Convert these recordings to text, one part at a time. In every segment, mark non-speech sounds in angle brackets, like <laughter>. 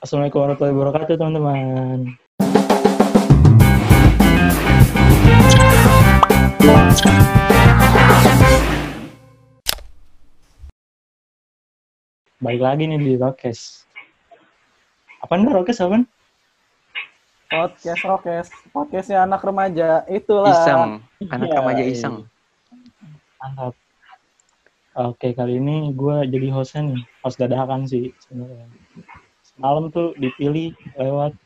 Assalamualaikum warahmatullahi wabarakatuh teman-teman. Baik lagi nih di Rokes. Apaan nih Rokes apaan? Podcast Rokes, podcastnya anak remaja, itulah. Iseng, anak Iya, remaja iseng. Mantap. Oke, kali ini gue jadi hostnya nih. Host dadakan sih sebenarnya. Semalam tuh dipilih lewat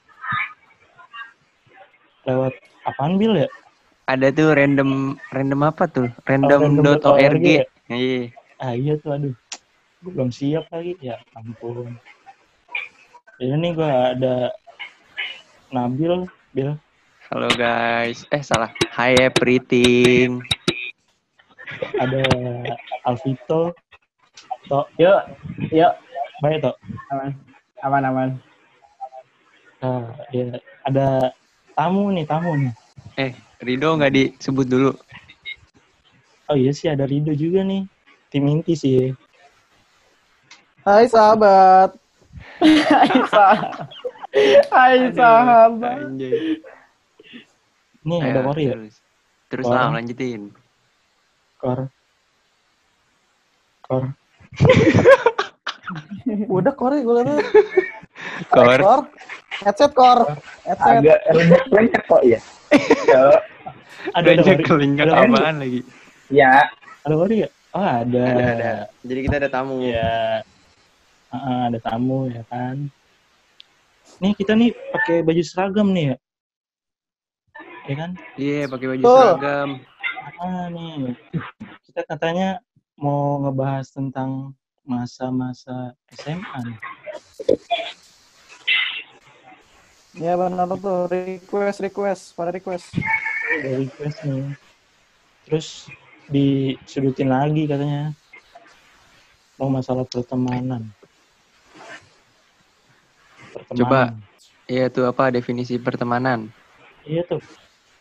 lewat apaan Bil ya? Ada tuh random random apa tuh? random.org Random.org. ya? Iya. Ah iya tuh aduh. Gue belum siap lagi. Ya ampun. Ini nih gue ada Nabil, Bil. Halo guys. Eh salah. Hi everything. Ada Alvito. Tok, Yuk, yuk, baik Tok. aman, aman, aman. Nah, ya, ada tamu nih, tamu nih. Eh Rido nggak disebut dulu. Oh iya sih ada Rido juga nih. Tim inti sih. Hai sahabat. Hai <laughs> sahabat. Hai sahabat. anjay. Nih ada Ayo, Kori ya? terus. Terus Kor. lah lanjutin. Kor. Kor. <laughs> Udah kori gue liat. Kor. Kor. Headset kor. Headset. agak lenyap-lenyap kok ya. Yo, Ada Kori. kelingkat apaan lagi? ya, Ada Kori ya? Oh ada. Ada ada. Jadi kita ada tamu. Iya. Ah, ah, ada tamu ya kan. Nih kita nih pakai baju seragam nih ya. Ya kan? Iya pakai baju Betul. seragam. Ah nih. Kita katanya mau ngebahas tentang masa-masa SMA nih. Ya benar tuh. Request, request, pada request. Ada request nih. Terus disudutin lagi katanya. Mau masalah pertemanan. Pertemanan. Coba. Iya tuh apa definisi pertemanan? Iya tuh.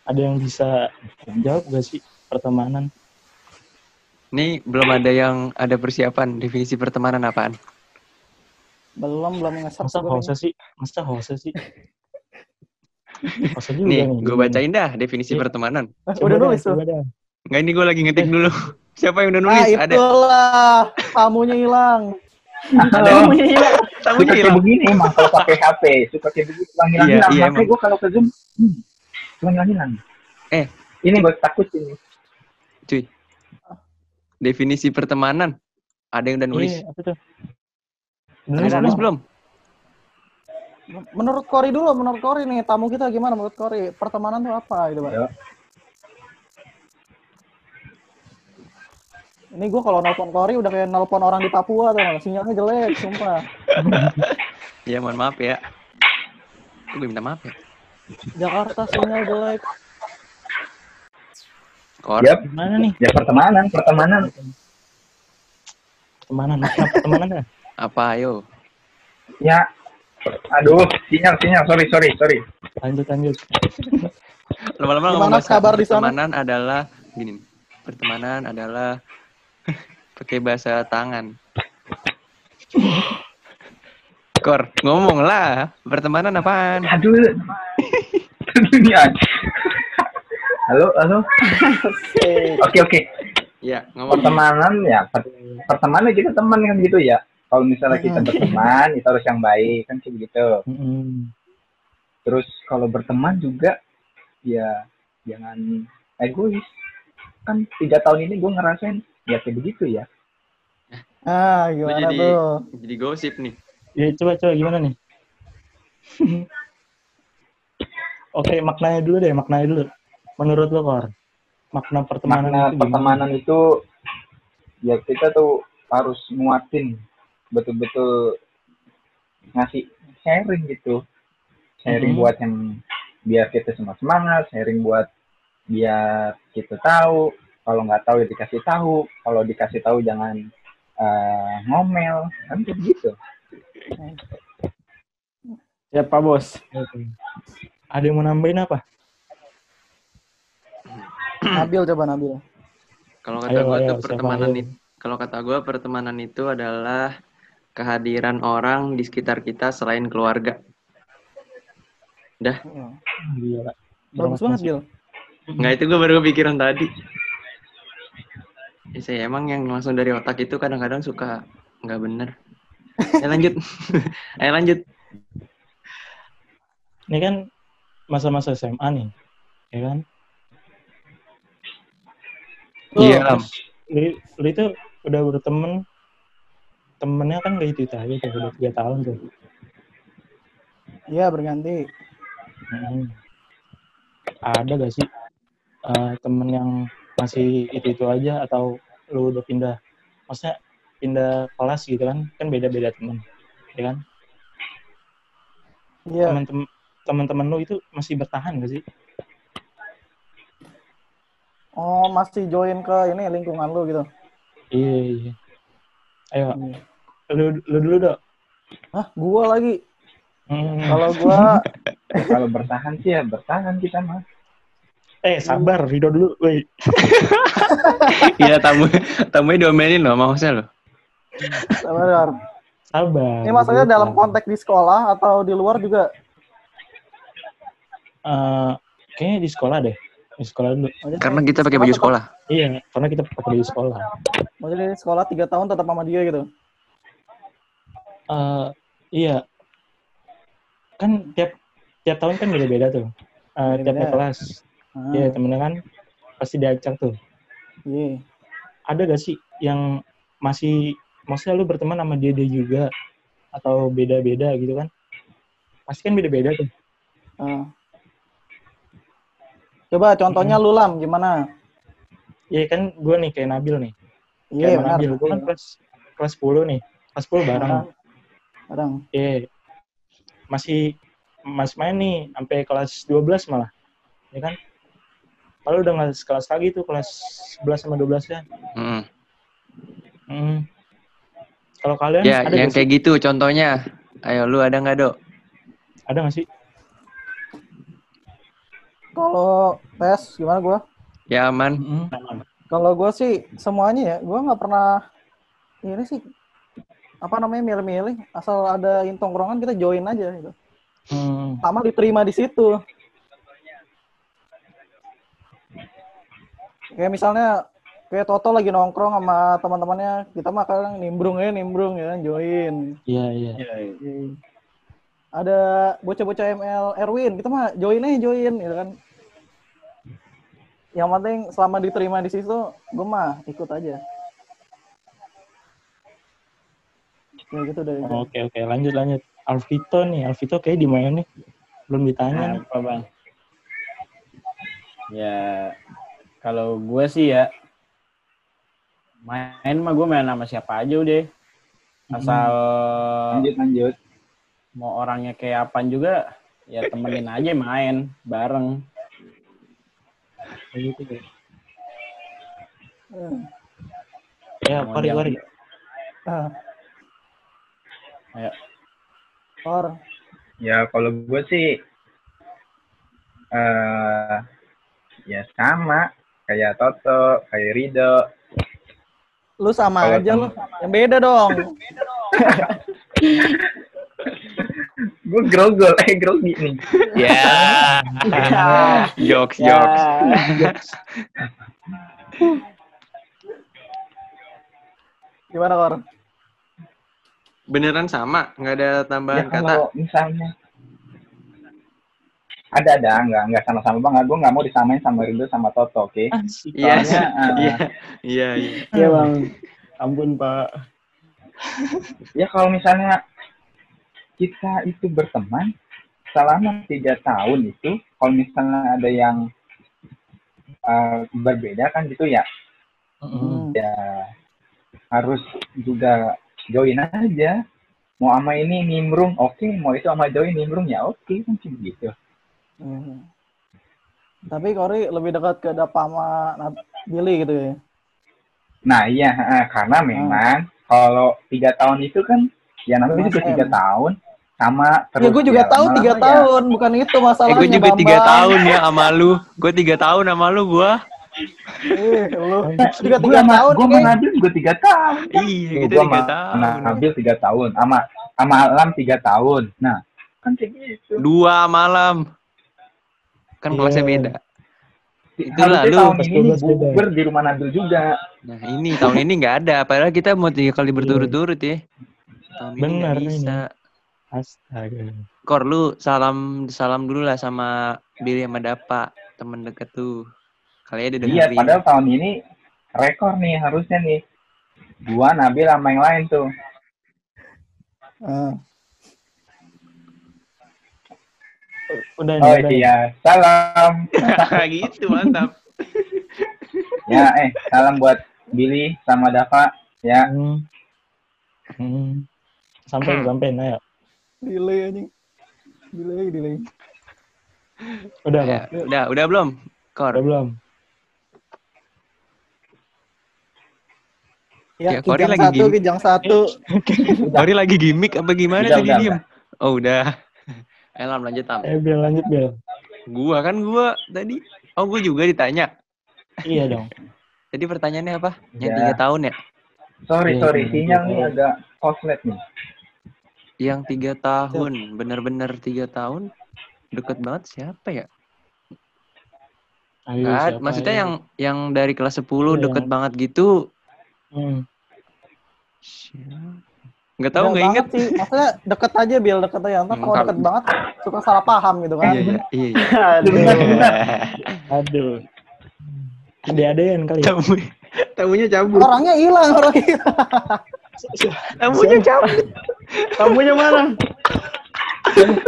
Ada yang bisa jawab gak sih pertemanan? Ini belum ada yang ada persiapan definisi pertemanan apaan? Belum, belum ngeset. Masa hostnya sih? Masa hostnya sih? Juga Nih, nih. gue bacain dah definisi Iya. pertemanan. Coba Udah dah, nulis tuh. Enggak ini gue lagi ngetik dulu. <laughs> Siapa yang udah Ah nulis? ada. itulah. Tamunya hilang. Tamunya hilang. <laughs> Tamu suka kayak hilang. begini emang kalau pakai HP, suka kayak begini, hilang hilang Iya, hilang. iya, Makanya gue kalau ke Zoom, hmm, hilang hilang. Eh. ini gue takut ini. Cuy. Definisi pertemanan. Ada yang udah nulis. Iya, apa tuh? Ada Nulis belum? belum? Menurut Kori dulu, menurut Kori nih, tamu kita gimana menurut Kori? Pertemanan tuh apa gitu, Pak? Ya. Ini gue kalau nelpon Kori udah kayak nelpon orang di Papua tuh, sinyalnya jelek, sumpah. <laughs> Ya mohon maaf ya. Gue minta maaf ya. Jakarta sinyal jelek. Kor. Yap, Gimana nih ya pertemanan, pertemanan. pertemanan? Apa pertemanan? Apa ayo? Ya, aduh, sinyal, sinyal, sorry, sorry, sorry. Lanjut, lanjut. Lama-lama ngomong bahasa kabar di sana? pertemanan adalah gini. Pertemanan adalah <laughs> pakai bahasa tangan. Kor, ngomong lah. Pertemanan apaan? Aduh, <laughs> dunia. Halo, halo. <laughs> Oke, oke. Ya, ngomong. Pertemanan ya, per- pertemanan juga teman kan gitu ya. Kalau misalnya kita Hmm. berteman, itu harus yang baik kan kayak begitu. Mm-mm. Terus kalau berteman juga ya jangan egois. Kan tiga tahun ini gue ngerasain ya kayak begitu ya. Ah, gimana jadi tuh? jadi gosip nih. Ya, coba, coba gimana nih? <laughs> Oke, maknanya dulu deh, maknanya dulu. Menurut lo, Kor, makna pertemanan Makna itu gimana? pertemanan itu ya kita tuh harus nguatin betul-betul ngasih sharing gitu. Sharing Mhm. buat yang biar kita semua semangat, sharing buat biar kita tahu. Kalau nggak tahu ya dikasih tahu. Kalau dikasih tahu jangan eh, ngomel. Kan begitu. Ya Pak Bos. Oke. Ada yang mau nambahin apa? Nabil coba Nabil. Kalau kata Ayo, gue tuh siapa pertemanan itu kalau kata gue pertemanan itu adalah kehadiran orang di sekitar kita selain keluarga. Hmm. Gila. Bagus banget, Gil. Nggak itu gue baru kepikiran tadi. Ya, saya emang yang langsung dari otak itu kadang-kadang suka nggak bener. Ayo <laughs> lanjut. Ayo <laughs> lanjut. Ini kan masa-masa SMA nih, ya kan? Iya, Lam. Lu, lu itu udah berteman, temennya kan gak itu aja tuh, udah tiga tahun tuh. Iya, berganti. Hmm. Ada gak sih eh, temen yang masih itu-itu aja atau lu udah pindah? Maksudnya pindah kelas gitu kan? Kan beda-beda temen, ya kan? Iya. Temen-temen teman-teman lu itu masih bertahan gak sih? Oh, masih join ke ini lingkungan lu gitu. Iya, iya. Ayo, Hmm. lu, lu dulu dok. Hah, gua lagi. Hmm. Kalau gua <laughs> Kalau bertahan sih ya bertahan kita mah. Eh, sabar, Rido dulu. Woi. <laughs> Iya tamu tamunya diomelin loh sama hostnya loh. sabar. Sabar. Ini maksudnya dalam konteks di sekolah atau di luar juga? Eh, kayaknya di sekolah deh. Di sekolah dulu. Karena kita pakai baju sekolah. Iya, karena kita pakai di sekolah. Maksudnya di sekolah tiga tahun tetap sama dia gitu. Eh, iya. Kan tiap tiap tahun kan beda-beda tuh. Eh, tiap Beda-beda. kelas. Ah, Iya, temennya kan pasti diacak tuh. iya. Ada gak sih yang masih maksudnya lu berteman sama dia dia juga atau beda-beda gitu kan? Pasti kan beda-beda tuh. Ah. Coba contohnya lu Lam, gimana? Iya kan gue nih kayak Nabil nih. Iya, Kayak benar. Nabil. Gue kan kelas kelas 10 nih. Kelas 10 bareng. Bareng. Iya. Masih masih main nih sampai kelas 12 malah. Ya kan? Kalau udah nggak sekelas lagi tuh kelas 11 sama 12 kan. Mm. Hmm. Kalau kalian Ya, ada yang nggak sih? kayak gitu contohnya. Ayo lu ada nggak dok? Ada nggak sih? Kalau tes gimana gua? Ya aman. Hmm. Kalau gua sih semuanya ya, gua nggak pernah ini sih apa namanya milih-milih asal ada tongkrongan kita join aja gitu. Hmm. Sama diterima di situ. Kayak misalnya kayak Toto lagi nongkrong sama teman-temannya, kita mah kadang nimbrung ya, nimbrung ya, join. Iya, iya. Ada bocah-bocah ML Erwin, kita mah join aja join gitu kan. Yang penting selama diterima di situ, gue mah ikut aja. Ya gitu dari. Oke, oke. Lanjut, lanjut. Alvito nih. Alvito kayak di mana nih? Belum ditanya nih. Apa bang? Ya kalau gue sih ya main mah gue main sama siapa aja udah. Asal Lanjut lanjut. Mau orangnya kayak apaan juga ya temenin aja main bareng. Kayak gitu deh. Hmm. Ya, jangan- wari. Ah. Ayo. Or, Ya kalau gue sih eh ya sama kayak Toto, kayak Rido. lu sama Kalau aja lu. Yang beda dong. <laughs> <laughs> Gue grogol, eh grogi nih. Ya. jokes, Ya. jokes. Gimana, Kor? Beneran sama, nggak ada Ya tambahan kata. kalau misalnya ada ada nggak nggak sama-sama banget. Gue nggak mau disamain sama Rido sama Toto, oke? Asik. Iya, Soalnya, eh, <laughs> iya, iya, iya. Iya bang. Ampun pak. ya kalau misalnya kita itu berteman selama tiga tahun itu, kalau misalnya ada yang eh, berbeda kan gitu ya, Mm-mm. ya harus juga join aja. Mau sama ini nimbrung, oke. Mau itu sama join nimbrung, ya oke. Kan sih begitu. Hmm. Tapi Kori lebih dekat ke Dapa sama Nat- Billy gitu ya. Nah iya, karena memang kalau tiga tahun itu kan, ya namanya juga tiga tahun, sama terus. Ya gue juga ya, tahu tiga ya. tahun, bukan itu Eh, masalahnya. gue juga tiga tahun ya sama lu. Gue tiga tahun sama lu, gue. Eh, lu juga Gue tiga tahun gue Nabil juga tiga tahun. Iya, Tuh, kita gua tiga tahun. Nabil tiga tahun, sama sama Alam tiga tahun. Nah, kan kayak gitu. Dua malam. Kan Iya. kelasnya beda. Itulah Harusnya lu tahun ini 12 beda. bukber di rumah Nabil juga. Nah ini tahun ini nggak ada. Padahal kita mau tiga kali berturut-turut ya. Tahun ini nggak Bener ini. bisa. Astaga. Kor lu salam salam dulu lah sama Billy sama Dapa temen deket tuh. Kali ada Iya, dengerin. padahal tahun ini rekor nih harusnya nih. Gua Nabil sama yang lain tuh. Ah, Udah Oh udah. iya, salam. <laughs> gitu mantap. Ya, eh, salam buat Billy sama Dava. Ya, Hmm. Hmm. Sampai <clears throat> sampai nah ya. delay anjing. Delay, delay. Udah, Ya, udah udah belum? Kor. Udah belum? Ya, Ya, Kori lagi satu, gini. kijang satu. <laughs> Kori lagi gimmick apa gimana Udah, tadi udah, diem? Oh udah. <laughs> Ayo Lam, lanjut Tam. Eh, Bel lanjut, Bel. Gua kan gua tadi. Oh gua juga ditanya. Iya dong. <laughs> Tadi pertanyaannya apa? Yang Ya. tiga tahun ya? sorry, Iya, sorry. Sinyal nih agak koslet nih. Yang tiga tahun, bener-bener tiga tahun. Deket banget siapa ya? Ayo, ada. siapa Maksudnya ya? yang yang dari kelas 10 Iya, deket yang- banget gitu. Hmm. Tahu, Jauh nggak inget. sih. Maksudnya deket aja, Bil. Deket aja. Ntar kalau Hmm, deket banget, suka salah paham gitu kan. Iya, iya, iya. iya. <laughs> Aduh. Aduh. Ade-adean kali ya. Tamu, tamunya cabut. Orangnya hilang, orangnya hilang. Tamunya cabut. Tamunya mana?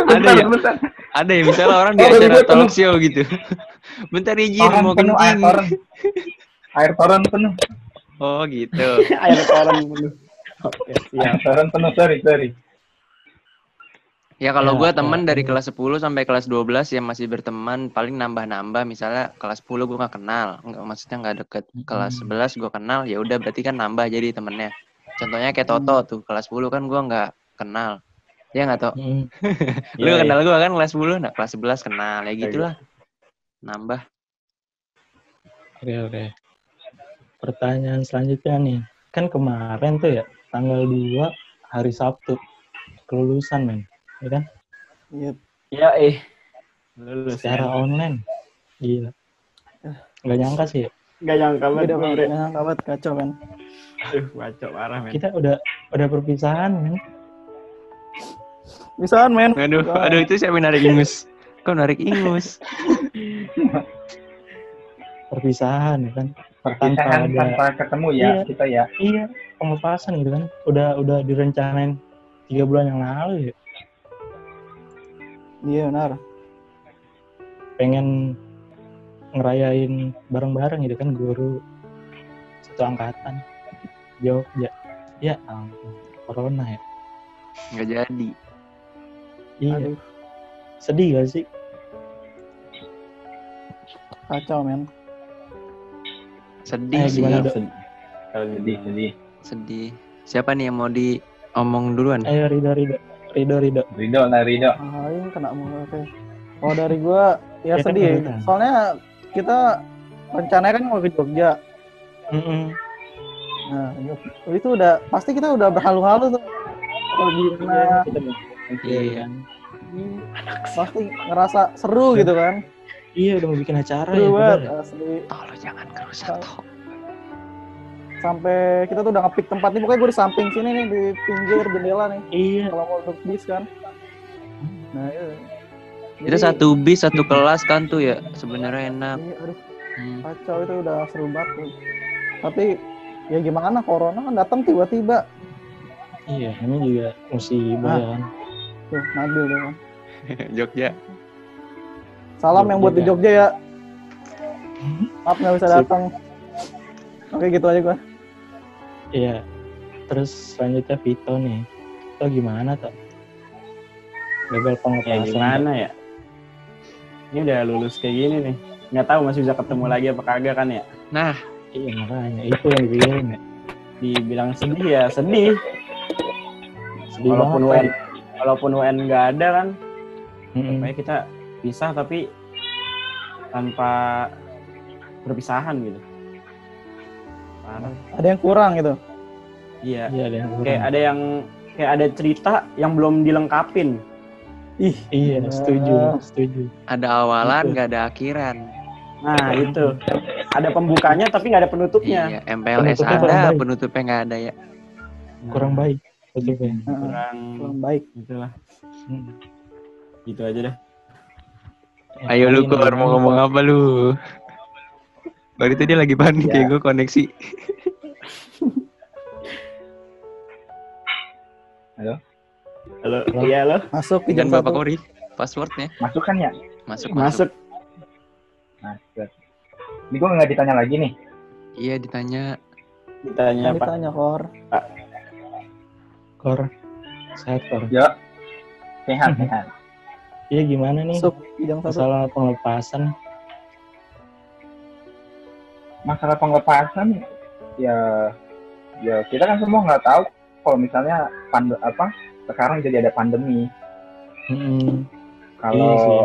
Ada ya? bentar. Ada ya misalnya orang di acara talk show gitu. <laughs> Bentar izin Toren mau penuh air kencing. toren. Air toren penuh. Oh gitu. <laughs> Air koran dulu. Oke, siap. Air toren penuh, sorry, sorry. Ya kalau Ya, gua ya, temen dari ya. kelas 10 sampai kelas 12 yang masih berteman paling nambah-nambah misalnya kelas 10 gua nggak kenal nggak maksudnya nggak deket kelas 11 gua kenal ya udah berarti kan nambah jadi temennya contohnya kayak Toto tuh kelas 10 kan gua nggak kenal ya nggak tau Hmm. <laughs> lu Iya, kenal gua kan kelas 10 nah kelas 11 kenal ya gitulah nambah Oke, oke. Pertanyaan selanjutnya nih. Kan kemarin tuh ya, tanggal 2 hari Sabtu. Kelulusan, men. Ya kan? Iya. Iya, eh. Lulus Secara ya. online. Gila. Nggak nyangka sih ya. Gak nyangka banget. Gak nyangka banget, kacau kan. Aduh, bacok parah, men. Kita udah udah perpisahan, men. Bisaan, men. aduh Wah. aduh itu siapa narik ingus kok narik ingus <laughs> Perpisahan, ya kan? Perpisahan Tanpa ada- tanpa ketemu ya, Iya. kita ya. Iya, pelepasan gitu kan. Udah udah direncanain tiga bulan yang lalu ya. Iya, benar. Pengen ngerayain bareng-bareng gitu kan guru satu angkatan Jogja. Ya ampun, corona ya. nggak jadi Iya, Aduh, sedih gak sih? kacau, men. sedih Eh, sih gimana? Kalau Sedih, sedih. sedih siapa nih yang mau diomong duluan Ayo Rido, Rido. Rido, Rido. Rido lah, Rido. Ah, ini kena mulu. Oke. Oh, dari gua ya, Ya kan, sedih. Soalnya kita rencananya kan mau ke Jogja. Mm-mm. Nah, itu udah pasti kita udah berhalu-halu tuh. Kalau gimana udah- Iya. pasti ngerasa seru gitu kan. Iya, udah mau bikin acara ya. Seru bener ya? asli. tolong jangan kerusak toh Sampai kita tuh udah ngepick tempat nih pokoknya gue di samping sini nih di pinggir jendela nih Iya. kalau mau duduk bis kan. Nah, iya. Itu Jadi, satu bis satu kelas kan tuh ya sebenarnya enak. Iya, aduh, Hmm. kacau itu udah seru banget. tuh. Tapi ya gimana corona kan datang tiba-tiba. Iya, ini juga musibah Ah. ya kan. Tuh, Nabil tuh kan. <laughs> Jogja. Salam yang buat di Jogja ya. Maaf nggak bisa datang. Oke gitu aja gua. Iya. Terus selanjutnya Vito nih. Vito gimana tuh? Gagal Ya pengepasan. gimana ya? Ini udah lulus kayak gini nih. Nggak tahu masih bisa ketemu lagi apa kagak kan ya? Nah, Iya makanya itu yang dipikirin ya. Dibilang sedih ya sedih. Sedih Walaupun banget. UN, walaupun UN nggak ada kan, Mm-mm. supaya kita pisah tapi tanpa perpisahan gitu. Parah. Ada yang kurang gitu. Iya. Iya ada yang kurang. Kayak ada yang kayak ada cerita yang belum dilengkapin. Ih, Iya, Ya. setuju, setuju. Ada awalan, nggak ada akhiran. Nah, itu. Ada pembukanya tapi nggak ada penutupnya. Iya, MPLS Penutupnya ada, penutupnya nggak ada ya. Kurang baik. Kurang kurang baik. itulah. Hmm. Gitu aja deh. Ayo lu keluar mau ngomong apa lu? Baru itu dia lagi panik Ya. ya gue koneksi. <laughs> Halo. Halo. Iya lo. Masuk ke Dan jam Bapak. Kori, passwordnya Masuk kan ya? masuk masuk. Masuk. Masuk. Ini gue nggak ditanya lagi nih. Iya ditanya. Ditanya apa? ditanya kor. Kor. Sehat, Kor. Yo. Sehat, <laughs> sehat. Iya gimana nih? Masuk satu. Masalah penglepasan. Masalah penglepasan, ya, ya kita kan semua nggak tahu kalau misalnya pand apa sekarang jadi ada pandemi. Hmm. Kalau Iya sih.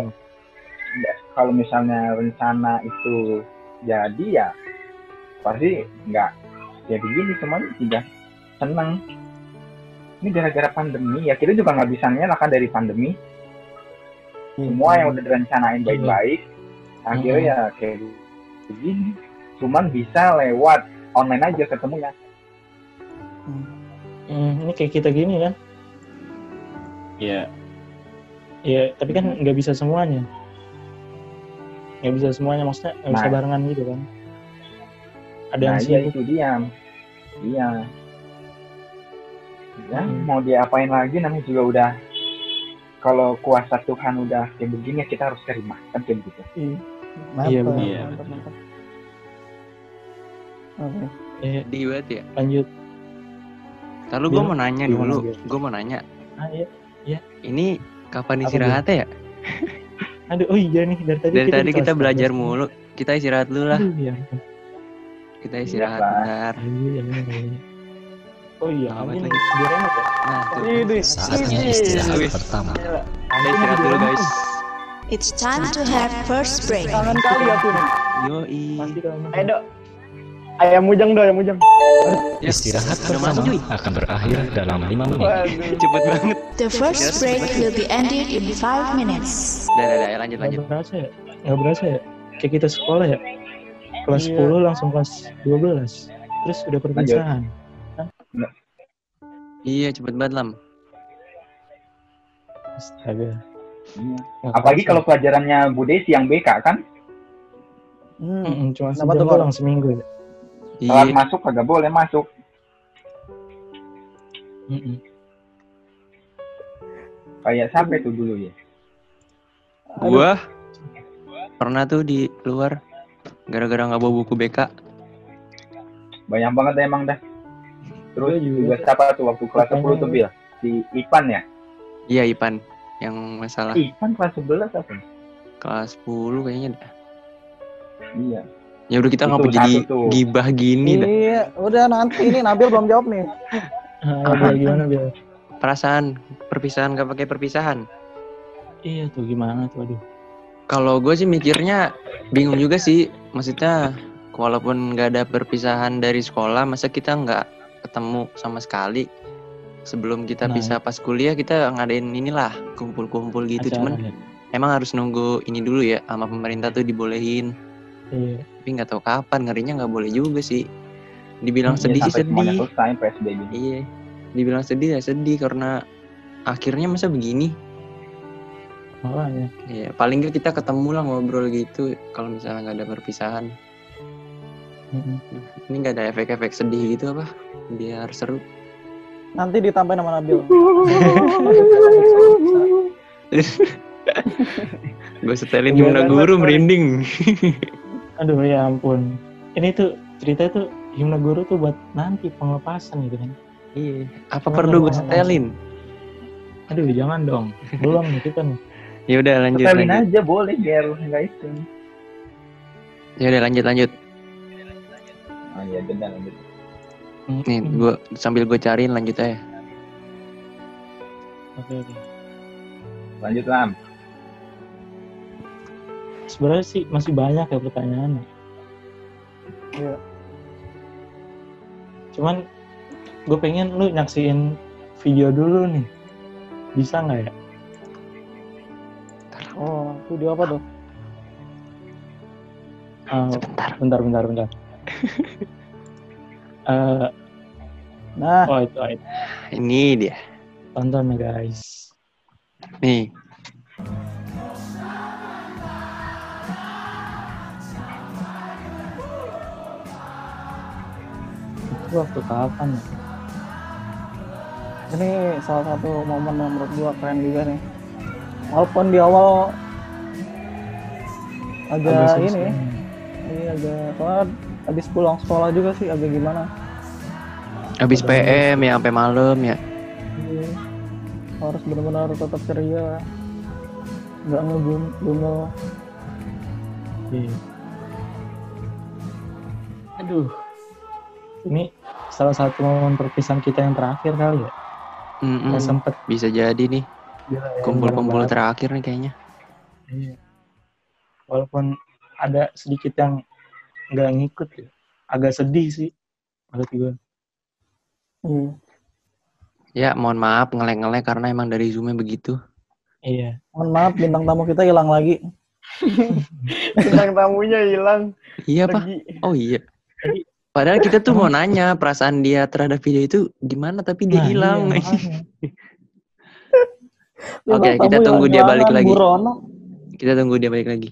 ya, kalau misalnya rencana itu jadi ya pasti nggak jadi gini semuanya tidak senang ini gara-gara pandemi ya kita juga nggak bisa nyalahkan dari pandemi semua yang udah direncanain baik-baik akhirnya ya kayak begini cuman bisa lewat online aja ketemunya Hmm, ini kayak kita gini kan? Iya. Iya, tapi kan nggak bisa semuanya. Nggak bisa semuanya, maksudnya nggak bisa Nah. barengan gitu kan? Ada nah yang iya sibuk. itu dia iya ya Hmm. mau diapain lagi namanya juga udah kalau kuasa Tuhan udah kayak begini ya kita harus terima kan kayak begitu Ih, Mantap, Iya, mantap, mantap. Oke. Iya, Di banget ya. lanjut. Lalu gue mau nanya dulu. Gue mau nanya. Ah, iya. Ini kapan Apa, istirahatnya ya? <laughs> Aduh, oh iya nih dari tadi Dari kita tadi di kita belajar 12. mulu. Kita istirahat dulu lah. Aduh, iya. ampun. Kita istirahat Pak. bentar. Iya, iya, iya. Oh iya, lagi. enak ya. Nah, tuh. Ini Saatnya istirahat pertama. Kita istirahat dulu guys. It's time to have first break. Kangen kali ya tuh. Yoi. Pasti kalau Ayo. Ayam mujang dong, ayam mujang. Ya, Istirahat nih. akan berakhir dalam 5 menit. Waduh. Cepet banget. The first break will be ended in 5 minutes. Udah, udah, udah. Lanjut, lanjut. nggak berasa ya? Nggak berasa ya? Kayak kita sekolah ya? Kelas Iya. 10 langsung kelas 12. Terus udah perpisahan. Iya, cepet banget lam. Astaga. Iya. Apalagi kalau pelajarannya Bu Desi yang BK kan Hmm. Cuma sejam doang seminggu ya. Telat Iya. masuk kagak boleh masuk Mm-mm. kayak sampai tuh dulu ya Gua pernah tuh di luar gara-gara nggak bawa buku BK. banyak banget dah emang dah terus juga. siapa tuh waktu kelas 10 tuh Bil si Ipan ya Iya, Ipan. Yang masalah Ipan kelas 11 apa kelas 10 kayaknya dah. iya Ya udah kita ngapa jadi gibah gini dah. Iya, udah nanti ini Nabil belum jawab nih. Ah, Bil, gimana Bil? Perasaan perpisahan gak pakai perpisahan. Iya tuh gimana tuh aduh. Kalau gue sih mikirnya bingung juga sih. Maksudnya walaupun nggak ada perpisahan dari sekolah, masa kita nggak ketemu sama sekali. Sebelum kita Nah, bisa pas kuliah kita ngadain inilah kumpul-kumpul gitu. Acara Cuman ya. emang harus nunggu ini dulu ya sama pemerintah tuh dibolehin. Iya. Tapi nggak tahu kapan ngerinya nggak boleh juga sih. Dibilang Hmm, sedih Iya, sih sedih. selesai PSBB Iya. Dibilang sedih ya sedih karena akhirnya masa begini. Makanya. Iya, paling nggak kita ketemu lah ngobrol gitu kalau misalnya nggak ada perpisahan. Mm-mm. Ini nggak ada efek-efek sedih gitu apa? Biar seru. Nanti ditambahin sama Nabil. <laughs> <laughs> Gue setelin Iya, himna kan, guru merinding. <laughs> Aduh ya ampun. Ini tuh cerita tuh himna guru tuh buat nanti penglepasan gitu kan. Iya. Apa Kenapa perlu gue setelin? Aduh jangan dong. Belum nih kita nih. Ya udah lanjut Setelin lanjut. aja boleh biar nggak itu Ya udah lanjut lanjut. oh iya benar lanjut Nih gua sambil gue cariin lanjut aja. Oke oke. lanjut lam Sebenarnya sih masih banyak ya pertanyaan. Iya. Cuman gue pengen lu nyaksiin video dulu nih. Bisa nggak ya? Oh, video apa tuh? Eh, Sebentar. bentar, bentar, bentar. <laughs> Eh, Nah, oh itu, itu. Ini dia. tonton ya guys. Nih. Itu waktu kapan ya? ini salah satu momen yang menurut gua keren juga nih. Walaupun di awal agak, Agak ini, ini agak soalnya habis pulang sekolah juga sih agak gimana. Habis PM ya sampai malam ya. Iya. Harus benar-benar tetap ceria. Nggak ngebunga. Iya. Aduh. Ini salah satu momen perpisahan kita yang terakhir kali ya. Mm-mm. Nggak sempet Bisa jadi nih ya, kumpul-kumpul terakhir nih kayaknya. Iya. Walaupun ada sedikit yang nggak ngikut ya. Agak sedih sih. Menurut gue. Iya. Ya, mohon maaf ngelek-ngelek karena emang dari zoomnya begitu. Iya. Mohon maaf bintang tamu kita hilang lagi. <laughs> Bintang tamunya hilang. Iya, Pak. Oh iya. Padahal kita tuh mau nanya perasaan dia terhadap video itu gimana, tapi dia Nah, hilang. iya. <laughs> Oke, Bintang kita tunggu dia balik lagi. burono. kita tunggu dia balik lagi.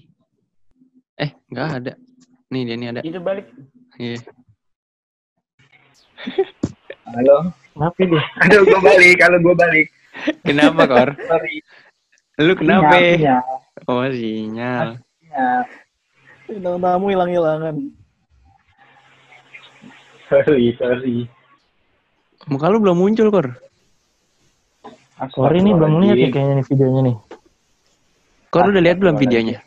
Eh, nggak ada. Nih dia nih ada. Itu balik. Iya. Halo. Kenapa dia? Aduh, gue balik. Kalau gue balik. Kenapa, Kor? Sorry. Lu kenapa? Sinyal, Oh, sinyal. sinyal. Tamu hilang-hilangan. Sorry, sorry. Muka lu belum muncul, Kor. Kor ini belum lihat nih kayaknya nih videonya nih. Kor udah lihat belum videonya?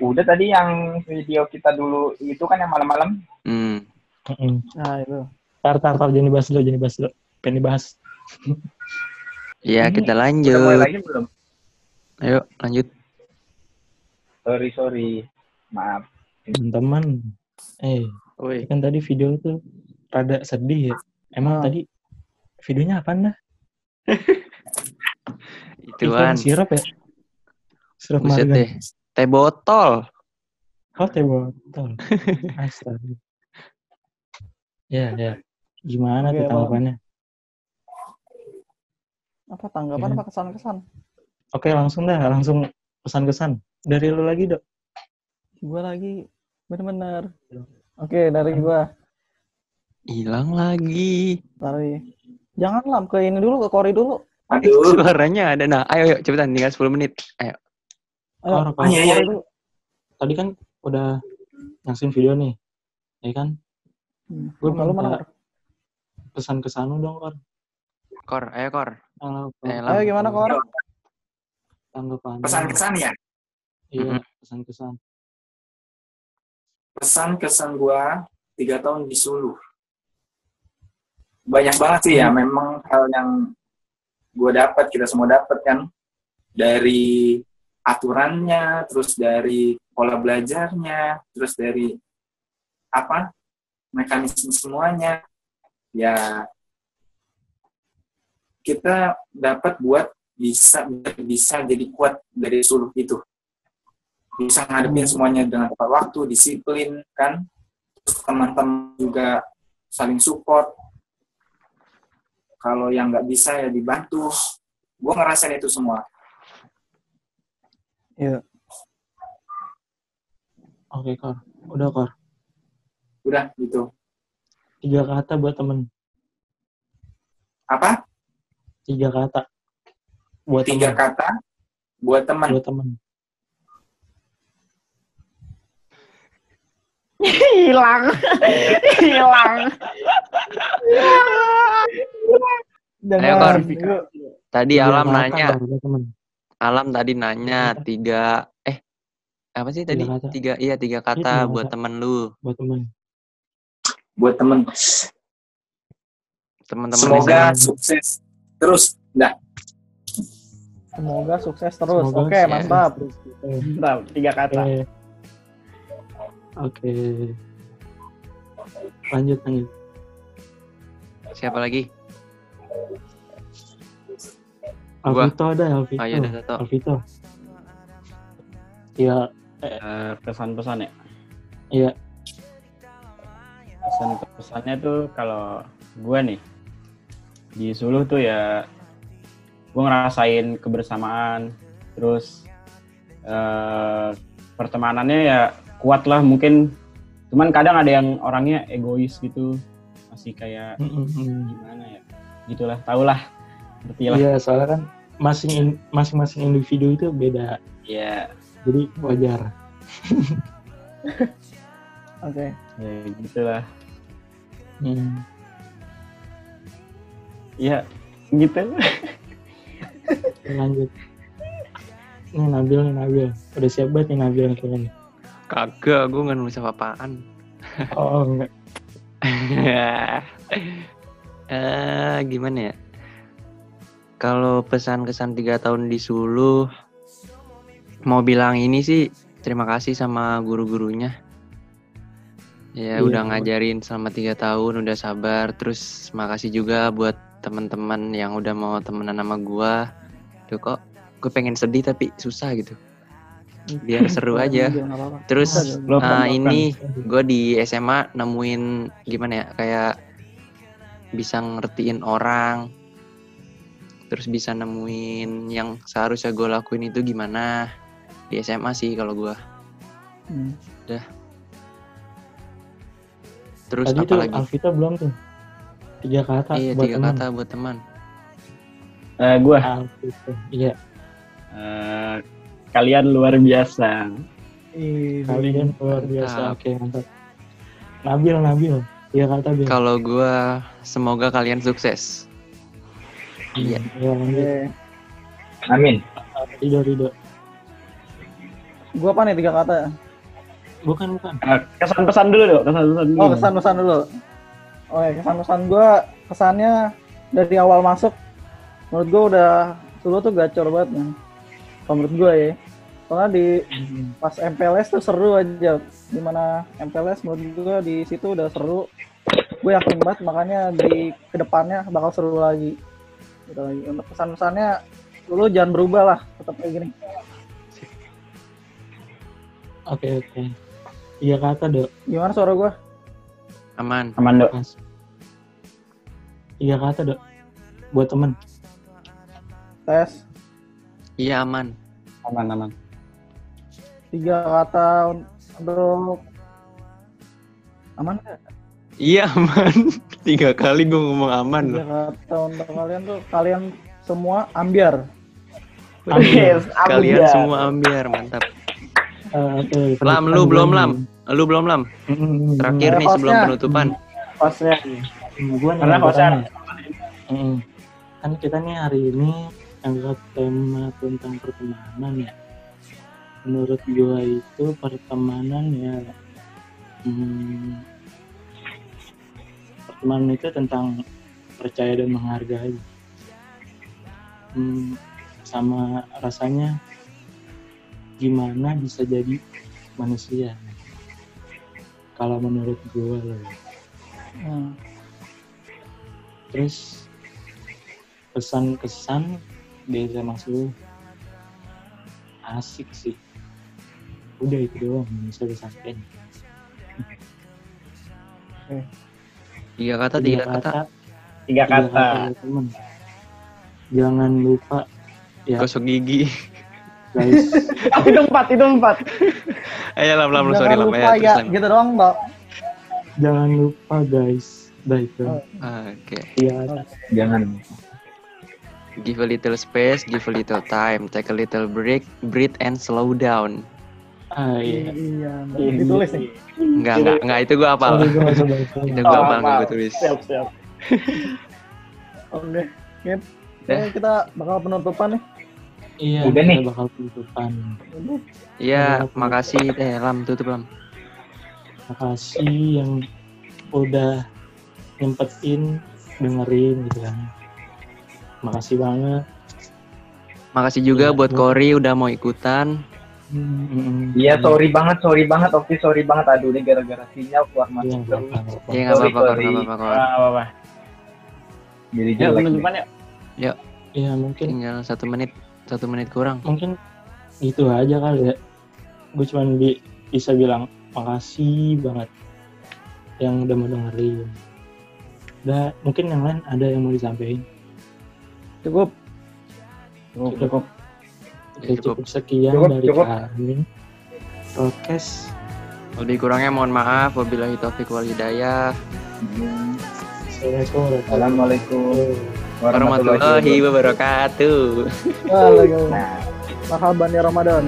Udah tadi yang video kita dulu itu kan yang malam-malam. Hmm. Nah, itu. Tar, tar, tar, jangan dibahas dulu, jangan dibahas dulu. Pengen dibahas. Ya, kita Udah mulai lanjut. lagi belum? Ayo, lanjut. Sorry, sorry. Maaf. Teman-teman. Eh, Woi. kan tadi video itu rada sedih ya. Emang Ah. tadi videonya apa dah? <laughs> Ituan. sirup ya? Sirup Buset marga. deh. Teh botol. Oh, teh botol. <laughs> Astaga. Ya, ya. Gimana Oke, tuh tanggapannya? Apa tanggapan Iya. apa kesan-kesan? Oke, langsung dah, langsung pesan-kesan. Dari lu lagi, Dok. Gua lagi bener-bener. Oke, dari gua. Hilang lagi. Dari Jangan lam ke ini dulu ke Kori dulu. Aduh. <laughs> Suaranya ada. Nah, ayo, ayo cepetan tinggal 10 menit. Ayo. Ayo, iya, iya. Kori dulu. Tadi kan udah ngasih video nih. Ya kan? Hmm. Lu minta- mana? Pesan kesan lu dong, Kor. Kor, ayo Kor. Halo, Kor. Eh, Ayo Lam. gimana Kor? Tanggapan. Pesan-kesan ya? Iya, pesan-kesan. Pesan-kesan gua tiga tahun di Sulu. Banyak banget sih ya, memang hal yang gua dapat, kita semua dapat kan. Dari aturannya, terus dari pola belajarnya, terus dari apa mekanisme semuanya. Ya, kita dapat buat bisa bisa jadi kuat dari Sulu itu bisa ngadepin semuanya dengan tepat waktu, disiplin, kan. Terus teman-teman juga saling support. Kalau yang nggak bisa ya dibantu. Gue ngerasain itu semua. Iya. Oke, Kor. Udah, Kor. Udah gitu. Tiga kata buat temen. Apa? Tiga kata. Buat Tiga temen. kata buat teman. Buat temen. Hilang. Hilang. Jangan. Ayo. Tadi Tiga Alam nanya. Temen. Alam tadi nanya tiga eh apa sih tadi? Tiga. Tiga iya tiga kata tiga buat temen lu, Buat temen. Buat teman. teman-teman Semoga sukses. Terus. Dah. Semoga sukses terus. Semoga Oke, sukses. mantap. Eh, Mantap, tiga kata. eh, Oke. Lanjut lanjut. Siapa lagi? Alvito ada Alvito. Oh, iya, ada satu. Alvito. Iya, Eh, pesan-pesan ya. iya. Pesan-pesannya tuh kalau gue nih di Suluh tuh ya gue ngerasain kebersamaan terus eh, pertemanannya ya kuat lah mungkin cuman kadang ada yang orangnya egois gitu masih kayak gimana ya gitulah tau lah ngerti lah Iya, soalnya kan masing in- masing-masing individu itu beda. ya Jadi wajar. <laughs> Oke. ya gitulah Hmm. ya gitu Lanjut. Ini Nabil nih Nabil. Udah siap banget nih Nabil nih kayaknya. Kagak, gue nggak nulis apa-apaan. Oh, enggak. <laughs> eh gimana ya? Kalau pesan-kesan tiga tahun di Suluh, mau bilang ini sih terima kasih sama guru-gurunya. Ya Iya, udah ngajarin selama tiga tahun, udah sabar. Terus makasih juga buat teman-teman yang udah mau temenan sama gua. Tuh kok gue pengen sedih tapi susah gitu. Biar seru aja. Biar nggak apa-apa. Terus kan- ini gue di SMA nemuin gimana ya kayak bisa ngertiin orang terus bisa nemuin yang seharusnya gue lakuin itu gimana di SMA sih kalau gue Hmm. terus Tadi apa tuh lagi Alvito belum tuh. Tiga kata iya buat tiga teman. kata buat teman Eh, gue. Iya, eh, kalian luar biasa kalian luar biasa. Mantap. Oke, mantap. Nabil, Nabil. Tiga kata Bil. kalau gue semoga kalian sukses iya Iya. Oke. Amin. Rido, Rido. Gua apa nih tiga kata? Bukan, bukan. Eh, kesan-pesan dulu dong kesan-pesan dulu Oh kesan-pesan dulu. Oke kesan-pesan gue kesannya dari awal masuk menurut gue udah dulu tuh gacor banget nih. Kalau menurut gue ya. Soalnya di pas MPLS tuh seru aja. Di mana MPLS menurut gue di situ udah seru. Gue yakin banget makanya di ke depannya bakal seru lagi. Gitu lagi. Untuk pesan-pesannya dulu jangan berubah lah tetap kayak gini. Oke, oke. Tiga kata, Dok. Gimana suara gue? aman aman dok. Tiga kata, Dok. Buat temen. Tes. iya aman aman aman Tiga kata untuk aman nggak? iya aman <laughs> tiga kali gue ngomong aman Tiga loh kata untuk kalian tuh kalian semua ambiar. Yes, kalian ambiar. semua ambiar mantap Eh, oke. lam lu belum lam lu belum lam terakhir nih sebelum penutupan gua Karena bertanya. Mm-mm. Kan kita nih hari ini angkat tema tentang pertemanan ya. Menurut gua itu pertemanan ya hmm, pertemanan itu tentang percaya dan menghargai. Hmm, sama rasanya gimana bisa jadi manusia. Kalau menurut gua loh. Hmm. terus pesan-kesan di SMA lu asik sih udah itu doang yang bisa disampaikan. Tiga kata tiga kata. tiga kata. buat temen. jangan lupa ya. Gosok gigi. Guys. <laughs> Itu empat itu empat. Ayo lam lam sorry lam ya ya, gitu doang, Mbak. jangan lupa guys. Dah itu Oh. oke. Ya Jangan. give a little space give a little time. Take a little break breathe and slow down ah iya Iya, Mbak. ditulis nih. enggak enggak enggak itu gua coba itu. gua Oh, apal nggak maaf. gua tulis siap siap <laughs> Oke. Oke, kita bakal penutupan nih. iya Udah kita nih. bakal tutupan iya makasih eh lam tutup lam makasih yang udah nyempetin dengerin gitu kan makasih banget makasih juga Iya, buat Cory udah mau ikutan Hmm, hmm, hmm. Iya, sorry banget, sorry banget, Oke, sorry banget. Aduh, ini gara-gara sinyal keluar Iya, masuk terus. Iya nggak Sorry, apa-apa, nggak apa-apa. Nggak apa-apa. Jadi Yuk, penutupan nih. yuk. Iya mungkin Tinggal satu menit, satu menit kurang. mungkin gitu aja kali ya. Gue cuma bi- bisa bilang makasih banget yang udah mau dengerin. Udah, mungkin yang lain ada yang mau disampaikan. Cukup. Cukup, cukup. Oke, Ya, cukup. cukup sekian Cukup, dari cukup. kami. Podcast. Lebih kurangnya mohon maaf. Wabillahi taufiq wal hidayah. Assalamualaikum Assalamualaikum Warahmatullahi wabarakatuh. Waalaikumsalam. Nah. Marhaban ya Ramadan.